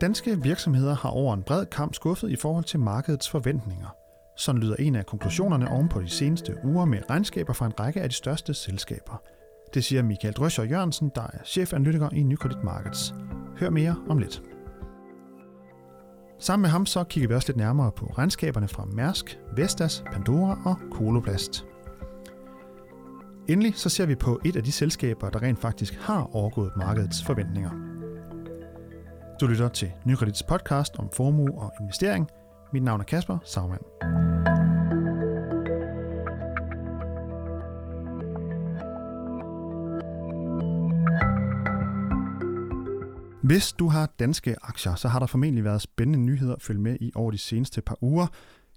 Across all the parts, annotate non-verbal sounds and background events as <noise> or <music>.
Danske virksomheder har over en bred kamp skuffet i forhold til markedets forventninger. Sådan lyder en af konklusionerne oven på de seneste uger med regnskaber fra en række af de største selskaber. Det siger Michael Drøscher Jørgensen, der er chefanalytiker i Nykredit Markets. Hør mere om lidt. Sammen med ham så kigger vi også lidt nærmere på regnskaberne fra Mærsk, Vestas, Pandora og Koloplast. Endelig så ser vi på et af de selskaber, der rent faktisk har overgået markedets forventninger. Du lytter til Nykredits podcast om formue og investering. Mit navn er Kasper Sagmann. Hvis du har danske aktier, så har der formentlig været spændende nyheder at følge med i over de seneste par uger.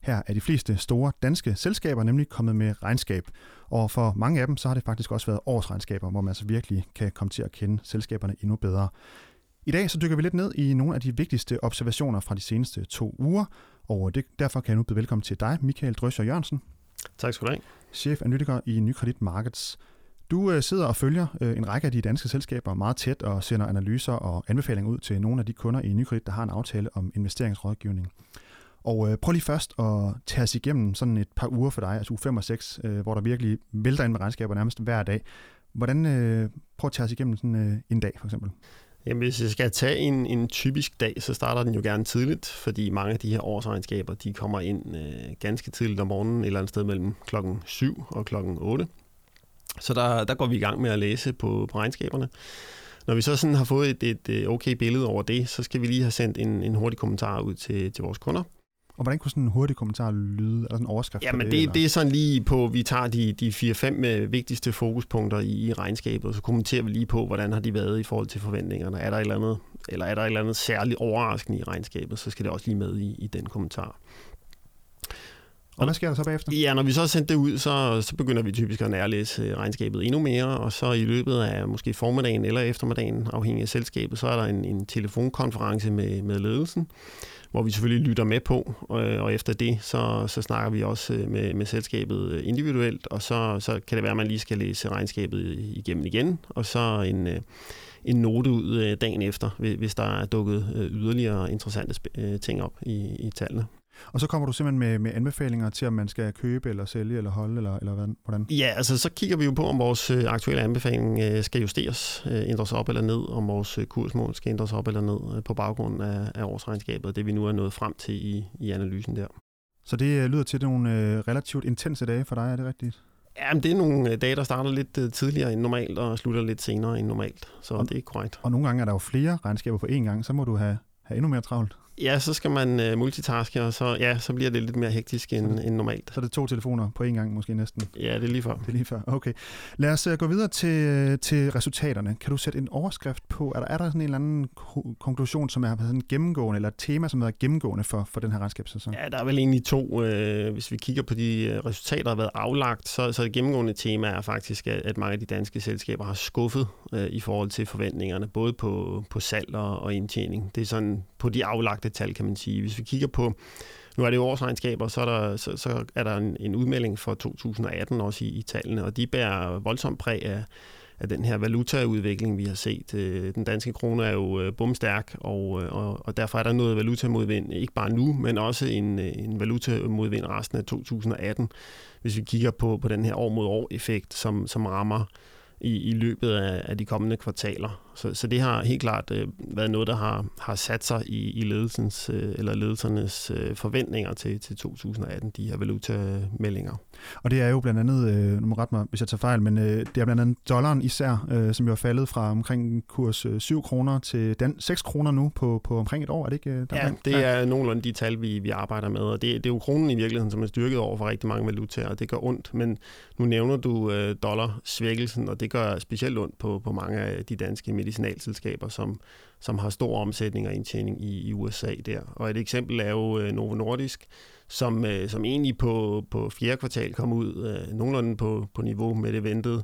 Her er de fleste store danske selskaber nemlig kommet med regnskab, og for mange af dem så har det faktisk også været årsregnskaber, hvor man altså virkelig kan komme til at kende selskaberne endnu bedre. I dag så dykker vi lidt ned i nogle af de vigtigste observationer fra de seneste to uger, og det, derfor kan jeg nu byde velkommen til dig, Michael Drøscher Jørgensen. Tak skal du have. Chef analytiker i Nykredit Markets. Du øh, sidder og følger øh, en række af de danske selskaber meget tæt og sender analyser og anbefalinger ud til nogle af de kunder i Nykredit, der har en aftale om investeringsrådgivning. Og øh, prøv lige først at tage os igennem sådan et par uger for dig, altså uge 5 og 6, øh, hvor der virkelig vælter ind med regnskaber nærmest hver dag. Hvordan, øh, prøv at tage os igennem sådan øh, en dag for eksempel. Jamen, hvis jeg skal tage en, en typisk dag, så starter den jo gerne tidligt, fordi mange af de her årsregnskaber, de kommer ind øh, ganske tidligt om morgenen, et eller andet sted mellem klokken 7 og klokken 8. Så der, der går vi i gang med at læse på, på regnskaberne. Når vi så sådan har fået et, et øh, okay billede over det, så skal vi lige have sendt en, en hurtig kommentar ud til, til vores kunder. Og hvordan kunne sådan en hurtig kommentar lyde? Eller sådan en overskrift Jamen, det, det, det er sådan lige på, vi tager de, de 4-5 øh, vigtigste fokuspunkter i, i regnskabet, og så kommenterer vi lige på, hvordan har de været i forhold til forventningerne. Er der et eller andet, eller er der et eller andet særligt overraskende i regnskabet, så skal det også lige med i, i den kommentar. Og hvad sker der så bagefter? Ja, når vi så har sendt det ud, så, så begynder vi typisk at nærlæse øh, regnskabet endnu mere, og så i løbet af måske formiddagen eller eftermiddagen, afhængig af selskabet, så er der en, en telefonkonference med, med ledelsen, hvor vi selvfølgelig lytter med på, og, og efter det, så, så snakker vi også øh, med, med selskabet øh, individuelt, og så, så kan det være, at man lige skal læse regnskabet igennem igen, og så en, øh, en note ud dagen efter, hvis der er dukket yderligere interessante ting op i, i tallene. Og så kommer du simpelthen med, med anbefalinger til, om man skal købe eller sælge eller holde, eller, eller hvordan? Ja, altså så kigger vi jo på, om vores øh, aktuelle anbefaling øh, skal justeres, øh, ændres op eller ned, om vores kursmål skal ændres op eller ned på baggrund af, af årsregnskabet, det vi nu er nået frem til i, i analysen der. Så det lyder til nogle relativt intense dage for dig, er det rigtigt? Ja, men det er nogle dage, der starter lidt tidligere end normalt og slutter lidt senere end normalt, så og, det er korrekt. Og nogle gange er der jo flere regnskaber på én gang, så må du have, have endnu mere travlt. Ja, så skal man uh, multitaske, og så, ja, så bliver det lidt mere hektisk end, end normalt. Så er det to telefoner på en gang måske næsten? Ja, det er lige før. Det er lige før, okay. Lad os uh, gå videre til, til resultaterne. Kan du sætte en overskrift på? Er der, er der sådan en eller anden konklusion, som er sådan gennemgående, eller et tema, som er gennemgående for, for den her regnskabssæson? Ja, der er vel egentlig to. Uh, hvis vi kigger på de resultater, der har været aflagt, så, så det gennemgående tema er faktisk, at, at mange af de danske selskaber har skuffet uh, i forhold til forventningerne, både på, på salg og, og indtjening. Det er sådan på de aflagte tal, kan man sige. Hvis vi kigger på, nu er det jo årsregnskaber, så er der, så, så er der en, en udmelding for 2018 også i, i tallene, og de bærer voldsomt præg af, af den her valutaudvikling, vi har set. Øh, den danske krone er jo øh, bumstærk, og, øh, og, og derfor er der noget valutamodvind, ikke bare nu, men også en, en valutamodvind resten af 2018, hvis vi kigger på, på den her år mod år effekt, som, som rammer i, i løbet af, af de kommende kvartaler. Så, så det har helt klart øh, været noget, der har, har sat sig i, i ledelsens øh, eller ledelsernes øh, forventninger til, til 2018, de her valutameldinger. Og det er jo blandt andet, øh, nu må ret mig, hvis jeg tager fejl, men øh, det er blandt andet dollaren især, øh, som jo er faldet fra omkring kurs øh, 7 kroner til den 6 kroner nu på, på omkring et år, er det ikke? Øh, der ja, det er nogenlunde de tal, vi, vi arbejder med, og det, det er jo kronen i virkeligheden, som er styrket over for rigtig mange valutaer, og det gør ondt, men nu nævner du øh, dollarsvækkelsen, og det gør specielt ondt på, på mange af de danske medicinalselskaber, som, som har stor omsætning og indtjening i, i USA der. Og et eksempel er jo øh, Novo Nordisk, som, øh, som egentlig på, på fjerde kvartal kom ud øh, nogenlunde på, på niveau med det ventede.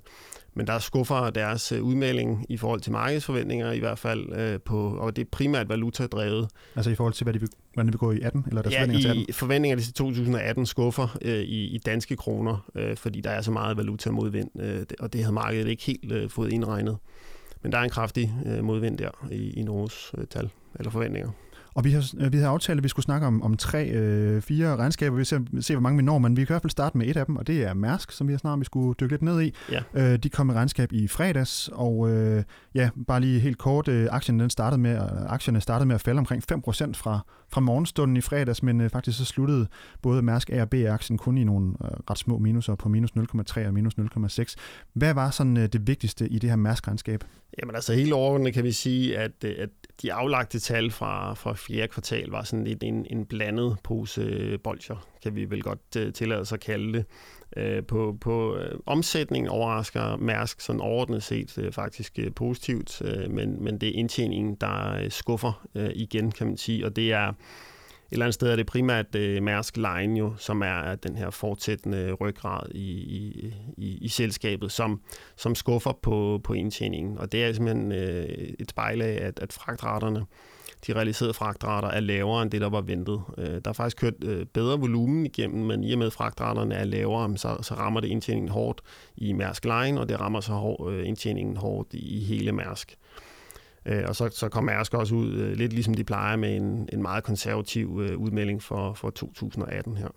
Men der skuffer deres øh, udmelding i forhold til markedsforventninger i hvert fald, øh, på, og det er primært valutadrevet. Altså i forhold til, hvad de hvordan det vil gå i 18? Eller deres ja, forventninger til 18? forventninger til 2018 skuffer øh, i, i danske kroner, øh, fordi der er så meget valuta modvind, øh, og det havde markedet ikke helt øh, fået indregnet. Men der er en kraftig øh, modvind der i, i Norges øh, tal eller forventninger. Og vi har, vi har aftalt, at vi skulle snakke om, om tre, øh, fire regnskaber. Vi ser, se, hvor mange vi når, men vi kan i hvert fald starte med et af dem, og det er Mærsk, som vi har snart vi skulle dykke lidt ned i. Ja. Øh, de kom med regnskab i fredags, og øh, ja, bare lige helt kort, øh, aktien den startede med, aktierne startede med at falde omkring 5% fra, fra morgenstunden i fredags, men øh, faktisk så sluttede både Mærsk A og B-aktien kun i nogle øh, ret små minuser på minus 0,3 og minus 0,6. Hvad var sådan øh, det vigtigste i det her Mærsk-regnskab? Jamen altså helt overordnet kan vi sige, at, øh, at de aflagte tal fra, fra fjerde kvartal var sådan lidt en, en blandet pose øh, bolcher, kan vi vel godt øh, tillade os at kalde det. Øh, på på uh, omsætningen overrasker Mærsk sådan overordnet set uh, faktisk positivt, men, men det er indtjeningen, der skuffer igen, kan man sige, og det er et eller andet sted er det primært uh, Mærsk Line jo, som er den her fortsættende ryggrad i, i, i, i selskabet, som, som skuffer på, på indtjeningen. Og det er simpelthen uh, et spejl af, at, at fragtraterne, de realiserede fragtrater er lavere end det, der var ventet. Øh, der er faktisk kørt øh, bedre volumen igennem, men i og med at fragtraterne er lavere, så, så rammer det indtjeningen hårdt i Mærsk Line, og det rammer så hår, uh, indtjeningen hårdt i, i hele Mærsk. Øh, og så, så kom Mærsk også ud, øh, lidt ligesom de plejer, med en, en meget konservativ øh, udmelding for, for 2018 her.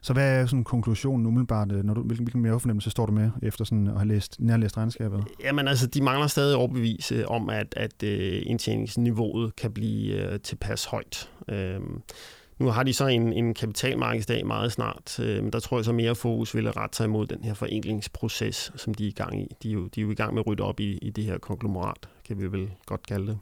Så hvad er sådan konklusionen umiddelbart, øh, når du, hvilken, hvilken mere fornemmelse står du med, efter sådan at have læst, nærlæst regnskabet? Jamen altså, de mangler stadig overbevise om, at, at uh, indtjeningsniveauet kan blive uh, tilpas højt. Uh, nu har de så en, en kapitalmarkedsdag meget snart, øh, men der tror jeg så mere fokus vil rette sig imod den her forenklingsproces, som de er i gang i. De er jo, de er jo i gang med at rydde op i, i det her konglomerat, kan vi vel godt kalde det.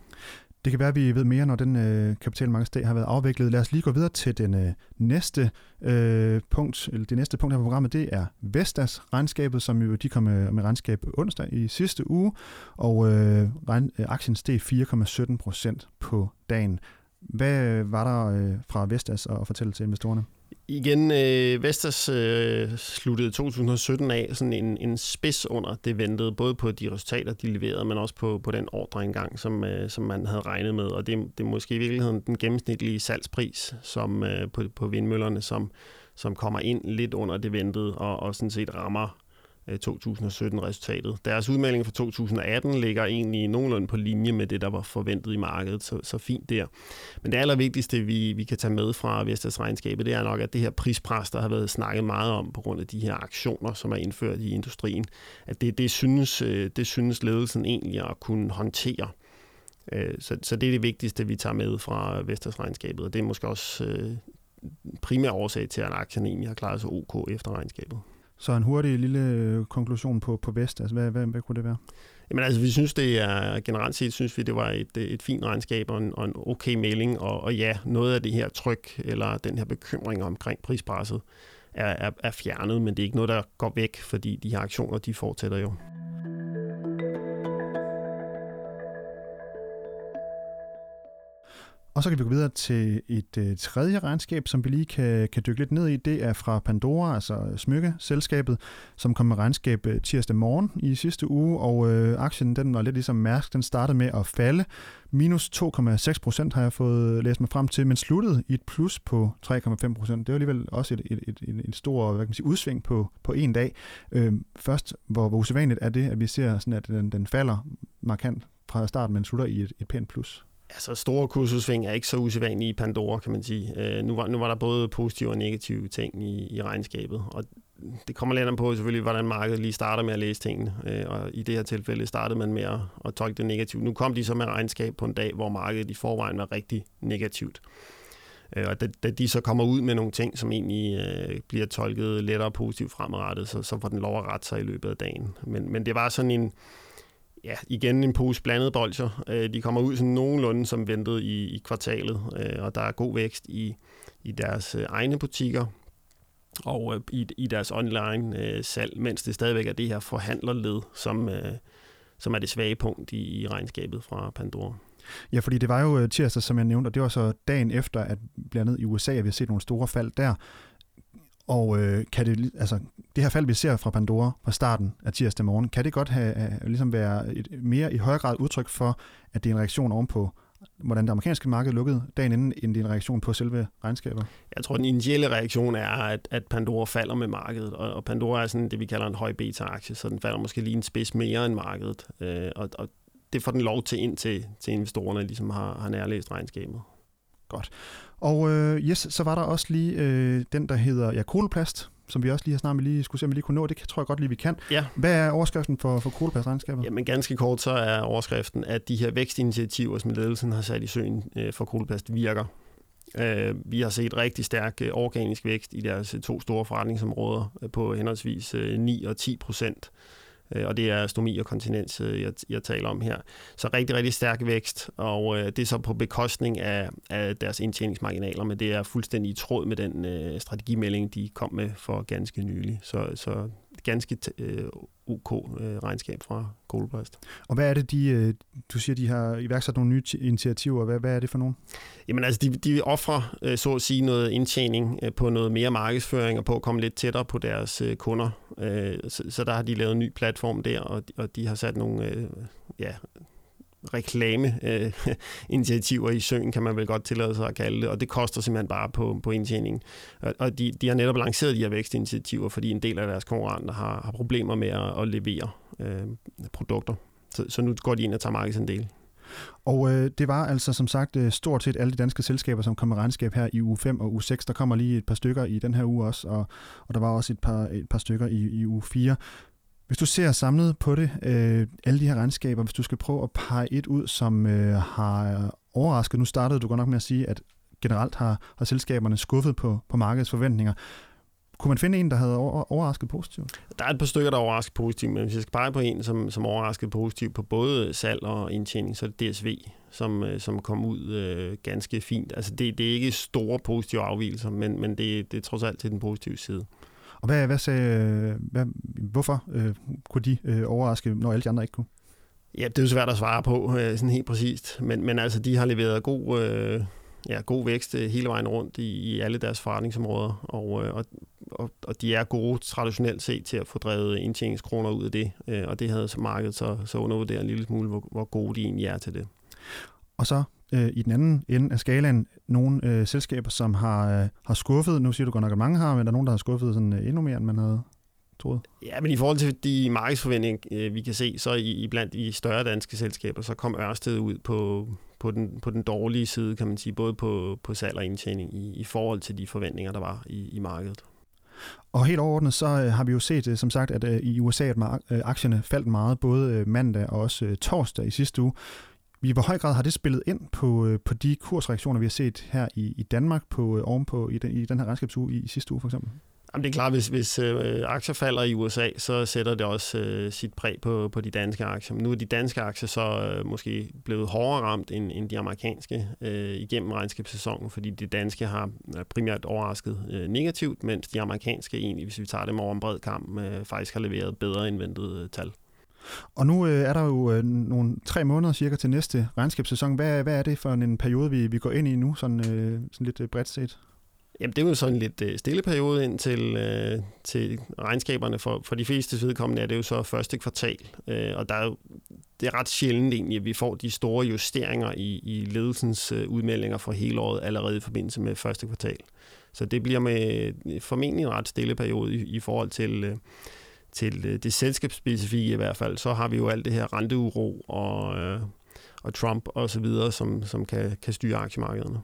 Det kan være, at vi ved mere, når den øh, kapitalmarkedsdag har været afviklet. Lad os lige gå videre til den øh, næste øh, punkt, eller det næste punkt her på programmet, det er Vestas regnskabet, som jo de kom med, med regnskab onsdag i sidste uge, og øh, regn, øh, aktien steg 4,17 procent på dagen. Hvad øh, var der øh, fra Vestas at fortælle til investorerne? Igen, øh, Vestas øh, sluttede 2017 af sådan en, en spids under det ventede, både på de resultater, de leverede, men også på, på den ordre engang, som, øh, som man havde regnet med. Og det, det er måske i virkeligheden den gennemsnitlige salgspris som, øh, på, på vindmøllerne, som, som kommer ind lidt under det ventede, og, og sådan set rammer Øh, 2017-resultatet. Deres udmelding for 2018 ligger egentlig nogenlunde på linje med det, der var forventet i markedet, så, så fint der. Men det allervigtigste, vi, vi kan tage med fra Vestas regnskabet, det er nok, at det her prispres, der har været snakket meget om på grund af de her aktioner, som er indført i industrien, at det, det, synes, øh, det synes ledelsen egentlig at kunne håndtere. Øh, så, så det er det vigtigste, vi tager med fra Vestas regnskabet, og det er måske også primær årsag til, at aktien egentlig har klaret sig ok efter regnskabet. Så en hurtig lille øh, konklusion på, på Vest, altså hvad, hvad, hvad kunne det være? Jamen altså, vi synes det er, generelt set synes vi, det var et, øh, et fint regnskab og en, og en okay melding, og, og ja, noget af det her tryk, eller den her bekymring omkring prispresset, er, er, er fjernet, men det er ikke noget, der går væk, fordi de her aktioner, de fortsætter jo. Og så kan vi gå videre til et øh, tredje regnskab, som vi lige kan, kan dykke lidt ned i. Det er fra Pandora, altså smykkeselskabet, som kom med regnskab øh, tirsdag morgen i sidste uge, og øh, aktien den var lidt ligesom Mærsk, den startede med at falde. Minus 2,6 procent har jeg fået læst mig frem til, men sluttede i et plus på 3,5 procent. Det var alligevel også et, et, et, et, et stort hvad kan man sige, udsving på, på en dag. Øh, først, hvor, hvor usædvanligt er det, at vi ser, sådan, at den, den falder markant fra starten, men slutter i et, et pænt plus. Altså, store kursudsving er ikke så usædvanlige i Pandora, kan man sige. Øh, nu, var, nu var der både positive og negative ting i, i regnskabet, og det kommer lidt an på selvfølgelig, hvordan markedet lige starter med at læse tingene. Øh, og i det her tilfælde startede man med at, at tolke det negativt. Nu kom de så med regnskab på en dag, hvor markedet i forvejen var rigtig negativt. Øh, og da, da de så kommer ud med nogle ting, som egentlig øh, bliver tolket lettere positivt fremadrettet, så, så får den lov at rette sig i løbet af dagen. Men, men det var sådan en ja, igen en pose blandet bolcher. Øh, de kommer ud sådan nogenlunde som ventet i, i kvartalet, øh, og der er god vækst i, i deres øh, egne butikker og øh, i, i deres online øh, salg, mens det stadigvæk er det her forhandlerled, som, øh, som er det svage punkt i, i regnskabet fra Pandora. Ja, fordi det var jo tirsdag, som jeg nævnte, og det var så dagen efter, at blandt andet i USA, at vi har set nogle store fald der. Og øh, kan det, altså, det her fald, vi ser fra Pandora fra starten af tirsdag morgen, kan det godt have, have ligesom være et mere i højere grad udtryk for, at det er en reaktion ovenpå, hvordan det amerikanske marked lukkede dagen inden, end det er en reaktion på selve regnskabet? Jeg tror, den initiale reaktion er, at, at Pandora falder med markedet, og, og Pandora er sådan det, vi kalder en høj beta-aktie, så den falder måske lige en spids mere end markedet, øh, og, og det får den lov til ind til, til investorerne, ligesom har, har nærlæst regnskabet. Godt. Og øh, yes, så var der også lige øh, den, der hedder ja, koloplast, som vi også lige har snart lige skulle se, om vi lige kunne nå. Det tror jeg godt lige, vi kan. Ja. Hvad er overskriften for, for koloplastregnskabet? Jamen ganske kort, så er overskriften, at de her vækstinitiativer, som ledelsen har sat i søen øh, for koloplast, virker. Øh, vi har set rigtig stærk øh, organisk vækst i deres øh, to store forretningsområder øh, på henholdsvis øh, 9 og 10 procent øh, Øh, og det er stomi og kontinens, øh, jeg, jeg taler om her. Så rigtig, rigtig stærk vækst, og øh, det er så på bekostning af, af deres indtjeningsmarginaler, men det er fuldstændig i tråd med den øh, strategimelding, de kom med for ganske nylig. Så, så ganske øh, UK-regnskab øh, fra Goldblast. Og hvad er det, de, øh, du siger, de har iværksat nogle nye initiativer. Hvad, hvad er det for nogle? Jamen altså, de, de offrer, øh, så at sige, noget indtjening på noget mere markedsføring og på at komme lidt tættere på deres kunder. Så, så der har de lavet en ny platform der, og, og de har sat nogle ja, reklameinitiativer øh, <laughs> i søen, kan man vel godt tillade sig at kalde det, og det koster simpelthen bare på, på indtjeningen. Og de, de har netop lanceret de her vækstinitiativer, fordi en del af deres konkurrenter har, har problemer med at, at levere øh, produkter. Så, så nu går de ind og tager markedsandel. Og øh, det var altså som sagt øh, stort set alle de danske selskaber, som kom med regnskab her i uge 5 og uge 6. Der kommer lige et par stykker i den her uge også, og, og der var også et par, et par stykker i, i uge 4. Hvis du ser samlet på det, øh, alle de her regnskaber, hvis du skal prøve at pege et ud, som øh, har overrasket, nu startede du godt nok med at sige, at generelt har, har selskaberne skuffet på, på markedets forventninger. Kunne man finde en, der havde overrasket positivt? Der er et par stykker, der overrasket positivt, men hvis jeg skal pege på en, som, som overraskede positivt på både salg og indtjening, så er det DSV, som, øh, som kom ud øh, ganske fint. Altså det, det er ikke store positive afvielser, men, men det, det er trods alt til den positive side. Og hvad, hvad sagde, hvad, hvorfor øh, kunne de øh, overraske, når alle de andre ikke kunne? Ja, det er jo svært at svare på øh, sådan helt præcist, men, men altså, de har leveret god, øh, ja, god vækst øh, hele vejen rundt i, i alle deres forretningsområder, og, øh, og, og, og de er gode traditionelt set til at få drevet indtjeningskroner ud af det, øh, og det havde markedet så, så undervurderet en lille smule, hvor, hvor gode de egentlig er til det. Og så øh, i den anden ende af skalaen nogle øh, selskaber, som har, øh, har skuffet. Nu siger du godt nok, at mange har, men der er nogen, der har skuffet sådan, øh, endnu mere, end man havde troet. Ja, men i forhold til de markedsforventninger, øh, vi kan se, så i, i blandt de større danske selskaber, så kom Ørsted ud på, på, den, på den dårlige side, kan man sige, både på, på salg og indtjening i, i forhold til de forventninger, der var i, i markedet. Og helt overordnet, så øh, har vi jo set, øh, som sagt, at øh, i USA, at aktierne faldt meget, både mandag og også torsdag i sidste uge. I hvor høj grad har det spillet ind på, øh, på de kursreaktioner, vi har set her i, i Danmark på, øh, ovenpå i den, i den her regnskabsuge i, i sidste uge for eksempel? Jamen det er klart, hvis, hvis øh, aktier falder i USA, så sætter det også øh, sit præg på, på de danske aktier. Men nu er de danske aktier så øh, måske blevet hårdere ramt end, end de amerikanske øh, igennem regnskabssæsonen, fordi de danske har øh, primært overrasket øh, negativt, mens de amerikanske egentlig, hvis vi tager dem over en bred kamp, øh, faktisk har leveret bedre indventet øh, tal. Og nu øh, er der jo øh, nogle tre måneder cirka til næste regnskabssæson. Hvad, hvad er det for en periode, vi, vi går ind i nu, sådan, øh, sådan lidt øh, bredt set? Jamen, det er jo sådan en lidt øh, stille periode ind til, øh, til regnskaberne. For, for de fleste vedkommende er det jo så første kvartal, øh, og der er jo, det er ret sjældent egentlig, at vi får de store justeringer i, i ledelsens øh, udmeldinger for hele året allerede i forbindelse med første kvartal. Så det bliver med øh, formentlig en ret stille periode i, i forhold til... Øh, til øh, det selskabsspecifikke i hvert fald, så har vi jo alt det her renteuro og, øh, og Trump og så videre, som, som kan, kan styre aktiemarkederne.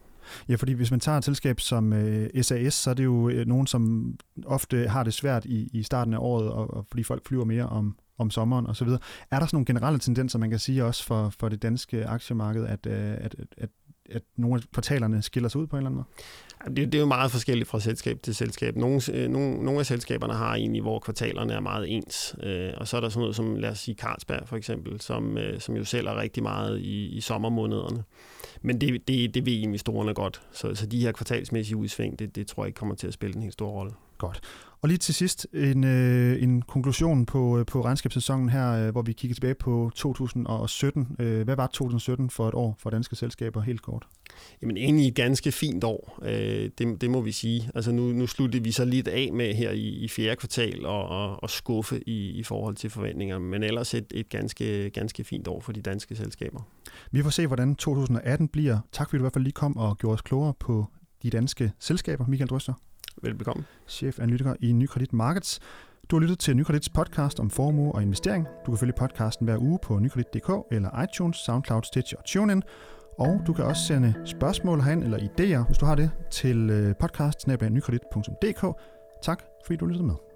Ja, fordi hvis man tager et selskab som øh, SAS, så er det jo øh, nogen, som ofte har det svært i, i starten af året, og, og fordi folk flyver mere om, om sommeren og så videre. Er der sådan nogle generelle tendenser, man kan sige også for, for det danske aktiemarked, at, øh, at, at, at nogle af portalerne skiller sig ud på en eller anden måde? Det, det er jo meget forskelligt fra selskab til selskab. Nogle, øh, nogle, nogle af selskaberne har egentlig, hvor kvartalerne er meget ens. Øh, og så er der sådan noget som, lad os sige, Carlsberg for eksempel, som, øh, som jo sælger rigtig meget i, i sommermånederne. Men det, det, det ved investorerne godt. Så, så de her kvartalsmæssige udsving, det, det tror jeg ikke kommer til at spille en helt stor rolle. Godt. Og lige til sidst en, øh, en konklusion på, øh, på regnskabssæsonen her, øh, hvor vi kigger tilbage på 2017. Øh, hvad var 2017 for et år for danske selskaber helt kort? Jamen egentlig et ganske fint år, øh, det, det må vi sige. Altså nu, nu sluttede vi så lidt af med her i, i fjerde kvartal og, og, og skuffe i, i forhold til forventninger, men ellers et, et ganske, ganske fint år for de danske selskaber. Vi får se, hvordan 2018 bliver. Tak fordi du i hvert fald lige kom og gjorde os klogere på de danske selskaber, Michael Drøster. Velbekomme. Chef analytiker i Nykredit Markets. Du har lyttet til Nykredits podcast om formue og investering. Du kan følge podcasten hver uge på nykredit.dk eller iTunes, SoundCloud, Stitch og TuneIn. Og du kan også sende spørgsmål herind, eller idéer, hvis du har det, til øh, podcast Tak fordi du lyttede med.